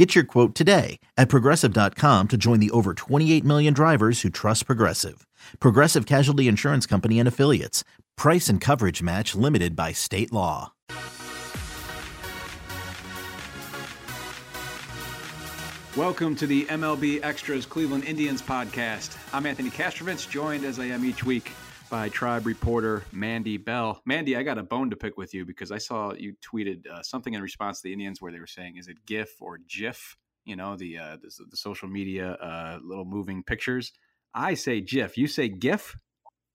Get your quote today at progressive.com to join the over 28 million drivers who trust Progressive. Progressive Casualty Insurance Company and Affiliates. Price and coverage match limited by state law. Welcome to the MLB Extras Cleveland Indians podcast. I'm Anthony Castrovince, joined as I am each week by tribe reporter Mandy Bell. Mandy, I got a bone to pick with you because I saw you tweeted uh, something in response to the Indians where they were saying, "Is it GIF or GIF?" You know, the uh, the, the, social media uh, little moving pictures. I say GIF. You say GIF.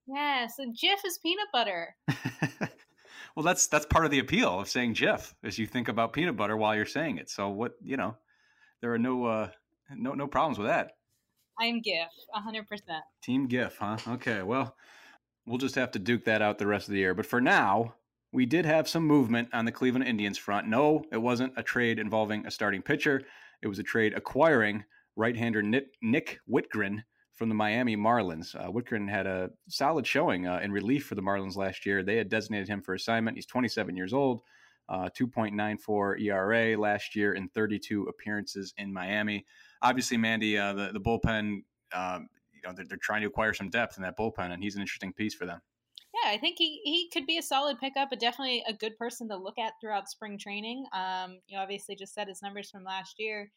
Yeah, so GIF is peanut butter. well, that's that's part of the appeal of saying GIF, as you think about peanut butter while you're saying it. So what you know, there are no uh, no no problems with that. I'm GIF, hundred percent. Team GIF, huh? Okay, well We'll just have to duke that out the rest of the year. But for now, we did have some movement on the Cleveland Indians front. No, it wasn't a trade involving a starting pitcher. It was a trade acquiring right-hander Nick Wittgren from the Miami Marlins. Uh, Wittgren had a solid showing uh, in relief for the Marlins last year. They had designated him for assignment. He's 27 years old, uh, 2.94 ERA last year in 32 appearances in Miami. Obviously, Mandy, uh, the, the bullpen um, know they're, they're trying to acquire some depth in that bullpen, and he's an interesting piece for them. Yeah, I think he, he could be a solid pickup, but definitely a good person to look at throughout spring training. Um, you obviously just said his numbers from last year.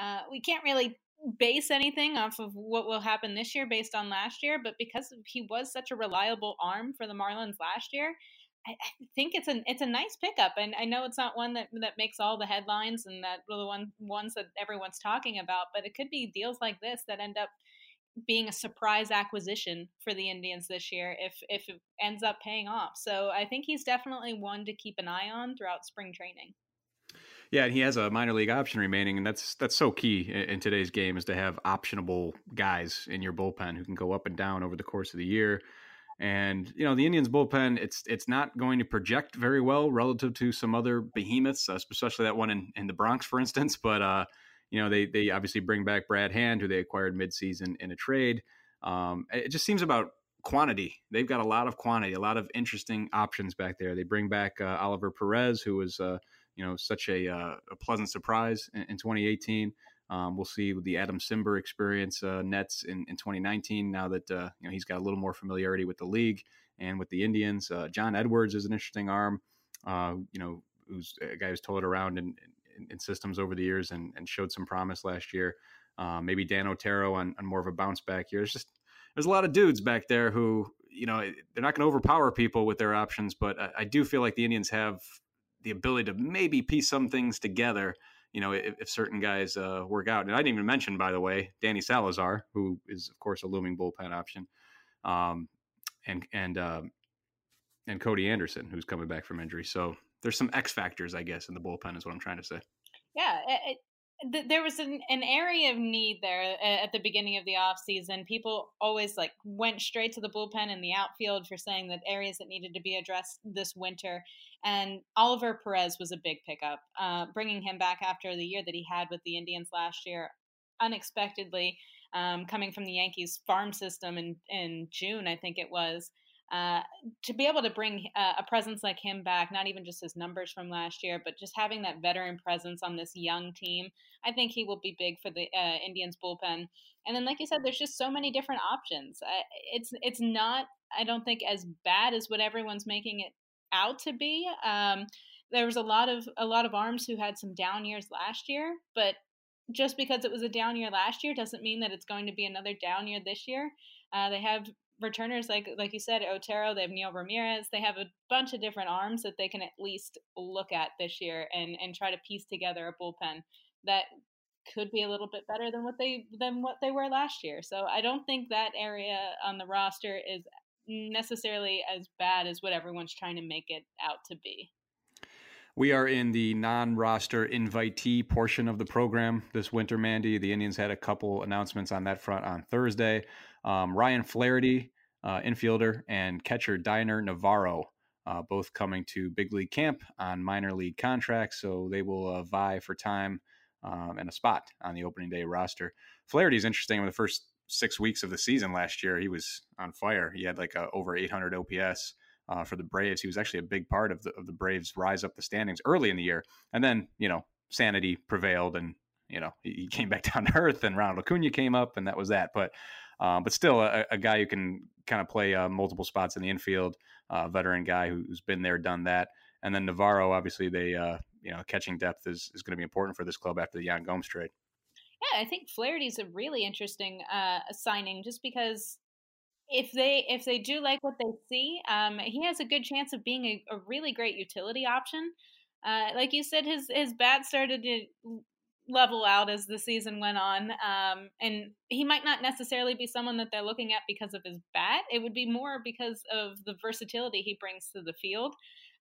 Uh, we can't really base anything off of what will happen this year based on last year, but because he was such a reliable arm for the Marlins last year, I, think it's a it's a nice pickup, and I know it's not one that that makes all the headlines and that the one ones that everyone's talking about, but it could be deals like this that end up being a surprise acquisition for the Indians this year if if it ends up paying off. So I think he's definitely one to keep an eye on throughout spring training. Yeah, and he has a minor league option remaining, and that's that's so key in today's game is to have optionable guys in your bullpen who can go up and down over the course of the year. And you know the Indians bullpen, it's it's not going to project very well relative to some other behemoths, especially that one in, in the Bronx, for instance. But uh, you know, they they obviously bring back Brad Hand, who they acquired midseason in a trade. Um, it just seems about quantity. They've got a lot of quantity, a lot of interesting options back there. They bring back uh, Oliver Perez, who was uh, you know such a, uh, a pleasant surprise in, in 2018. Um, we'll see with the Adam Cimber experience uh, Nets in, in 2019. Now that uh, you know he's got a little more familiarity with the league and with the Indians. Uh, Jon Edwards is an interesting arm. you know, who's a guy who's told around and in, in systems over the years and, and showed some promise last year. Um, maybe Dan Otero on, on more of a bounce back year. It's just there's a lot of dudes back there who you know they're not going to overpower people with their options, but I, I, do feel like the Indians have the ability to maybe piece some things together. You know, if, if certain guys uh, work out, and I didn't even mention, by the way, Danny Salazar, who is of course a looming bullpen option, um, and and uh, and Cody Anderson, who's coming back from injury. So there's some X factors, I guess, in the bullpen is what I'm trying to say. Yeah, it, there was an, an area of need there at the beginning of the offseason. People always like went straight to the bullpen and the outfield for saying that areas that needed to be addressed this winter. And Oliver Perez was a big pickup. Uh, bringing him back after the year that he had with the Indians last year, unexpectedly, um, coming from the Yankees farm system in in June, I think it was. Uh, to be able to bring uh, a presence like him back, not even just his numbers from last year, but just having that veteran presence on this young team, I think he will be big for the uh, Indians bullpen. And then, like you said, there's just so many different options. it's it's not, I don't think, as bad as what everyone's making it out to be. Um, there was a lot of a lot of arms who had some down years last year, but just because it was a down year last year doesn't mean that it's going to be another down year this year. Uh, they have returners like like you said, Otero, they have Neil Ramirez, they have a bunch of different arms that they can at least look at this year and and try to piece together a bullpen that could be a little bit better than what they than what they were last year. So I don't think that area on the roster is necessarily as bad as what everyone's trying to make it out to be. We are in the non-roster invitee portion of the program this winter, Mandy. The Indians had a couple announcements on that front on Thursday. Um, Ryan Flaherty uh, infielder, and catcher Dioner Navarro, uh, both coming to big league camp on minor league contracts. So they will uh, vie for time um, and a spot on the opening day roster. Flaherty is interesting. In the first six weeks of the season last year, he was on fire. He had like a, over 800 OPS. Uh, for the Braves, he was actually a big part of the of the Braves' rise up the standings early in the year, and then you know sanity prevailed, and you know he, came back down to earth, and Ronald Acuna came up, and that was that. But um, but still, a, a, guy who can kind of play uh, multiple spots in the infield, uh, veteran guy who's been there, done that. And then Navarro, obviously, they uh, you know catching depth is, is going to be important for this club after the Yan Gomes trade. Yeah, I think Flaherty's a really interesting uh, signing, just because if they if they do like what they see, um, he has a good chance of being a, a really great utility option. Uh, like you said, his his bat started to level out as the season went on, um, and he might not necessarily be someone that they're looking at because of his bat. It would be more because of the versatility he brings to the field,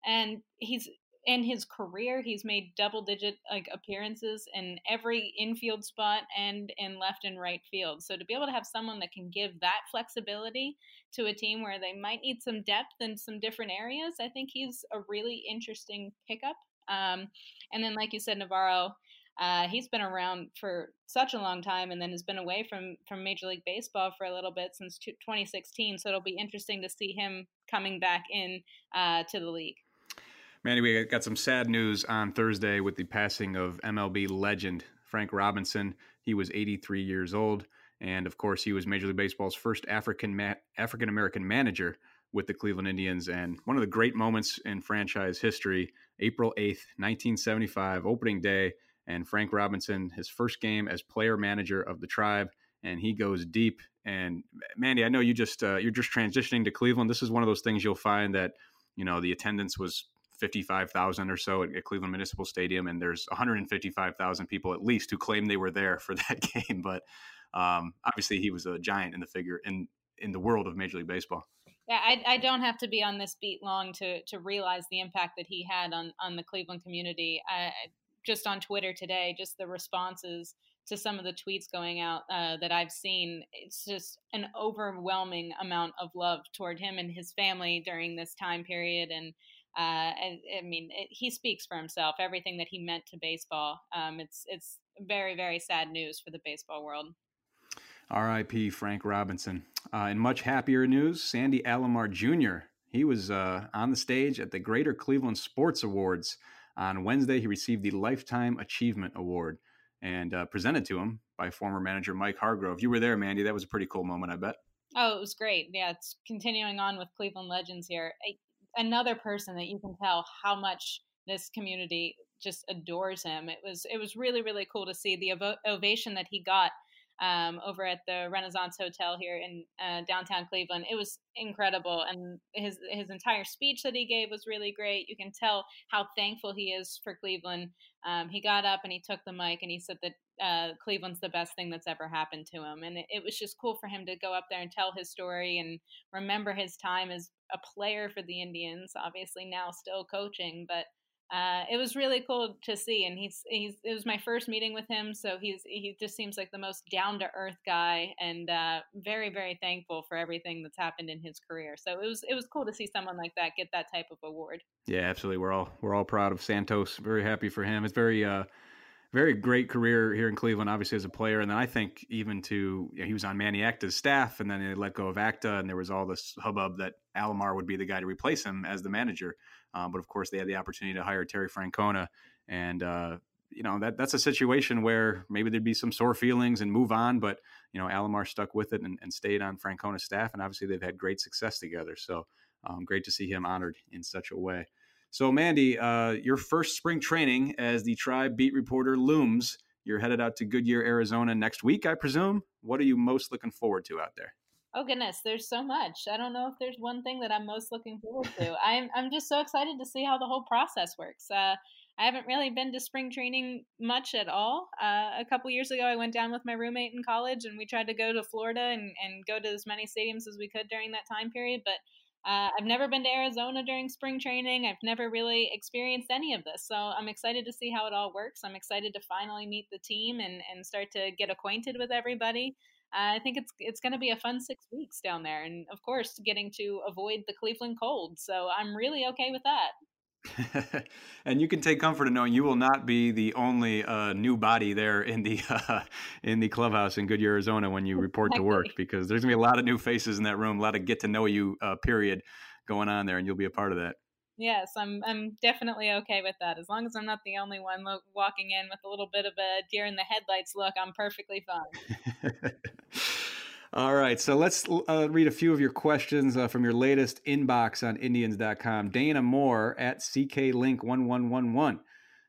and he's in his career, he's made double digit like appearances in every infield spot and in left and right field. So to be able to have someone that can give that flexibility to a team where they might need some depth in some different areas, I think he's a really interesting pickup. Um, and then, like you said, Navarro, uh, he's been around for such a long time, and then has been away from from Major League Baseball for a little bit since 2016. So it'll be interesting to see him coming back in uh, to the league. Manny, we got some sad news on Thursday with the passing of MLB legend Frank Robinson. He was 83 years old, and of course, he was Major League Baseball's first African ma- African American manager with the Cleveland Indians. And one of the great moments in franchise history, April 8th, 1975, opening day, and Frank Robinson, his first game as player manager of the tribe, and he goes deep. And Mandy, I know you just uh, you're just transitioning to Cleveland. This is one of those things you'll find that you know the attendance was 55,000 or so at, at, Cleveland Municipal Stadium, and there's 155,000 people at least who claim they were there for that game. But um, obviously, he was a giant in the figure in in the world of Major League Baseball. Yeah, I, I don't have to be on this beat long to to realize the impact that he had on on the Cleveland community. I, just on Twitter today, just the responses to some of the tweets going out uh, that I've seen, it's just an overwhelming amount of love toward him and his family during this time period. And uh, I, I mean, it, he speaks for himself. Everything that he meant to baseball. Um, it's it's very very sad news for the baseball world. R.I.P. Frank Robinson. Uh, in much happier news, Sandy Alomar Jr. He was uh, on the stage at the Greater Cleveland Sports Awards on Wednesday. He received the Lifetime Achievement Award and uh, presented to him by former manager Mike Hargrove. You were there, Mandy. That was a pretty cool moment, I bet. Oh, it was great. Yeah, it's continuing on with Cleveland Legends here another person that you can tell how much this community just adores him. It was it was really really cool to see the ovation that he got um, over at the Renaissance Hotel here in uh, downtown Cleveland. It was incredible, and his his entire speech that he gave was really great. You can tell how thankful he is for Cleveland. Um, he got up and he took the mic and he said that uh, Cleveland's the best thing that's ever happened to him, and it, it was just cool for him to go up there and tell his story and remember his time as a player for the Indians. Obviously now still coaching, but uh, it was really cool to see. And he's he's it was my first meeting with him, so he's he just seems like the most down to earth guy, and uh, very very thankful for everything that's happened in his career. So it was it was cool to see someone like that get that type of award. Yeah, absolutely. We're all we're all proud of Santos. Very happy for him. It's very. Uh, very great career here in Cleveland, obviously as a player, and then I think even to you know, he was on Manny Acta's staff, and then they let go of Acta, and there was all this hubbub that Alomar would be the guy to replace him as the manager. Um, but of course, they had the opportunity to hire Terry Francona, and uh, you know that that's a situation where maybe there'd be some sore feelings and move on. But you know, Alomar stuck with it and, and stayed on Francona's staff, and obviously they've had great success together. So um, great to see him honored in such a way. So, Mandy, uh, your first spring training as the Tribe beat reporter looms. You're headed out to Goodyear, Arizona next week, I presume. What are you most looking forward to out there? Oh goodness, there's so much. I don't know if there's one thing that I'm most looking forward to. I'm I'm just so excited to see how the whole process works. Uh, I haven't really been to spring training much at all. Uh, a couple years ago, I went down with my roommate in college, and we tried to go to Florida and, and go to as many stadiums as we could during that time period. But uh, I've never been to Arizona during spring training. I've never really experienced any of this. So I'm excited to see how it all works. I'm excited to finally meet the team and, and start to get acquainted with everybody. I think it's it's going to be a fun six weeks down there, and of course, getting to avoid the Cleveland cold. So I'm really okay with that. and you can take comfort in knowing you will not be the only uh, new body there in the uh, in the clubhouse in Goodyear, Arizona, when you report exactly. to work, because there's gonna be a lot of new faces in that room, a lot of get to know you uh, period going on there, and you'll be a part of that. Yes, I'm I'm definitely okay with that. As long as I'm not the only one lo- walking in with a little bit of a deer in the headlights look, I'm perfectly fine. All right, so let's uh, read a few of your questions uh, from your latest inbox on Indians.com. Dana Moore at CKLink1111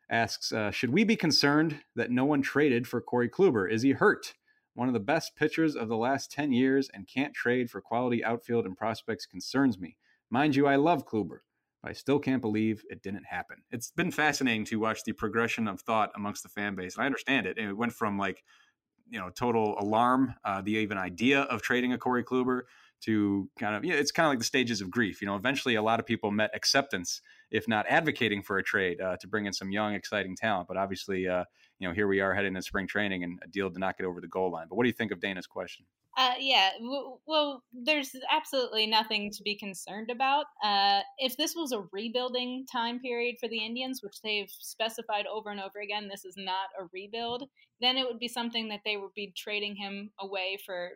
asks uh, Should we be concerned that no one traded for Corey Kluber? Is he hurt? One of the best pitchers of the last 10 years and can't trade for quality outfield and prospects concerns me. Mind you, I love Kluber. but I still can't believe it didn't happen. It's been fascinating to watch the progression of thought amongst the fan base. And I understand it. It went from like, you know, total alarm, uh, the even idea of trading a Corey Kluber to kind of, yeah, it's kind of like the stages of grief. You know, eventually a lot of people met acceptance, if not advocating for a trade uh, to bring in some young, exciting talent. But obviously, uh, you know, here we are heading to spring training and a deal to not get over the goal line. But what do you think of Dana's question? Uh, yeah, w- well, there's absolutely nothing to be concerned about. Uh, if this was a rebuilding time period for the Indians, which they've specified over and over again, this is not a rebuild, then it would be something that they would be trading him away for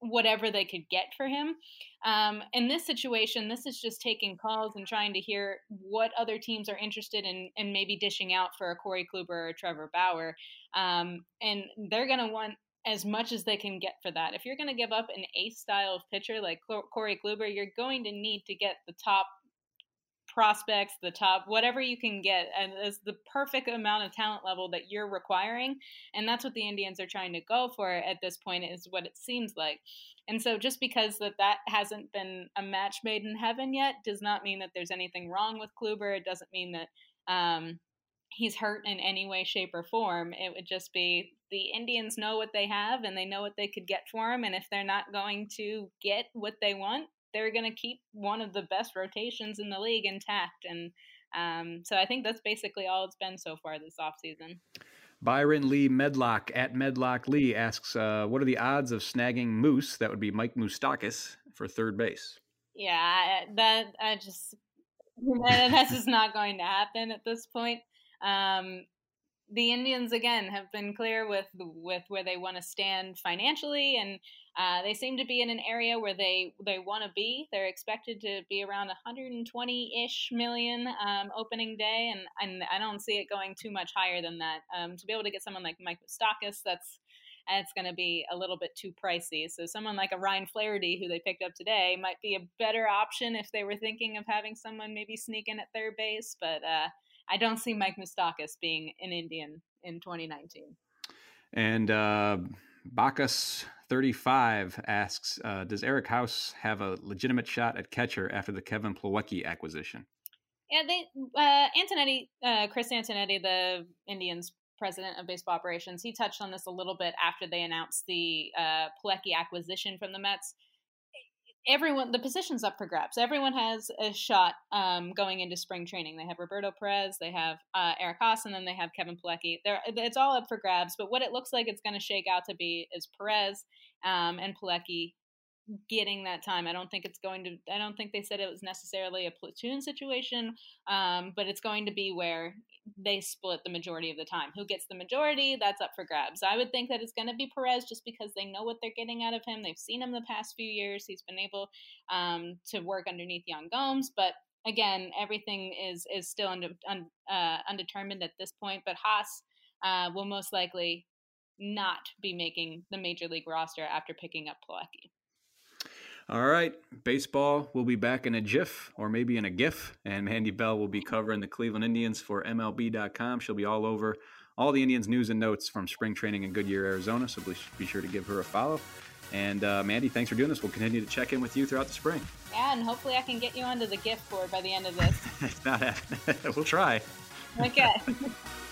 whatever they could get for him. Um, in this situation, this is just taking calls and trying to hear what other teams are interested in and maybe dishing out for a Corey Kluber or Trevor Bauer. Um, and they're going to want as much as they can get for that. If you're going to give up an ace style of pitcher like Corey Kluber, you're going to need to get the top prospects, the top, whatever you can get, and is the perfect amount of talent level that you're requiring. And that's what the Indians are trying to go for at this point, is what it seems like. And so, just because that that hasn't been a match made in heaven yet, does not mean that there's anything wrong with Kluber. It doesn't mean that um, he's hurt in any way, shape, or form. It would just be the Indians know what they have and they know what they could get for him. And if they're not going to get what they want, they're going to keep one of the best rotations in the league intact. And um, so I think that's basically all it's been so far this offseason. Byron Lee Medlock at Medlock Lee asks, uh, "What are the odds of snagging Moose? That would be Mike Moustakas for third base." Yeah, that I just that's just not going to happen at this point. Um, the Indians again have been clear with with where they want to stand financially, and uh, they seem to be in an area where they they want to be. They're expected to be around 120 ish million um, opening day, and, and I don't see it going too much higher than that. Um, to be able to get someone like Mike Moustakas, that's it's going to be a little bit too pricey. So someone like a Ryan Flaherty, who they picked up today, might be a better option if they were thinking of having someone maybe sneak in at third base, but. Uh, I don't see Mike Moustakas being an Indian in 2019. And uh, Bacchus 35 asks, uh, does Eric Haas have a legitimate shot at catcher after the Kevin Plawecki acquisition? Yeah, they uh, Antonetti, uh, Chris Antonetti, the Indians president of baseball operations, he touched on this a little bit after they announced the uh, Plawecki acquisition from the Mets everyone the position's up for grabs. Everyone has a shot um, going into spring training. They have Roberto Perez, they have uh, Eric Haas, and then they have Kevin. They're, it's all up for grabs. But what it looks like it's going to shake out to be is Perez um, and Plawecki getting that time. I don't think it's going to. I don't think they said it was necessarily a platoon situation, um, but it's going to be where they split the majority of the time. Who gets the majority? That's up for grabs. I would think that it's going to be Perez just because they know what they're getting out of him. They've seen him the past few years. He's been able um, to work underneath Yan Gomes, but again, everything is is still un, uh, undetermined at this point. But Haas uh, will most likely not be making the major league roster after picking up Plawecki. All right. Baseball will be back in a GIF or maybe in a GIF, and Mandy Bell will be covering the Cleveland Indians for MLB.com. She'll be all over all the Indians news and notes from spring training in Goodyear, Arizona. So please be sure to give her a follow. And uh, Mandy, thanks for doing this. We'll continue to check in with you throughout the spring. Yeah, and hopefully I can get you onto the GIF board by the end of this. Not happening. we'll try. Okay.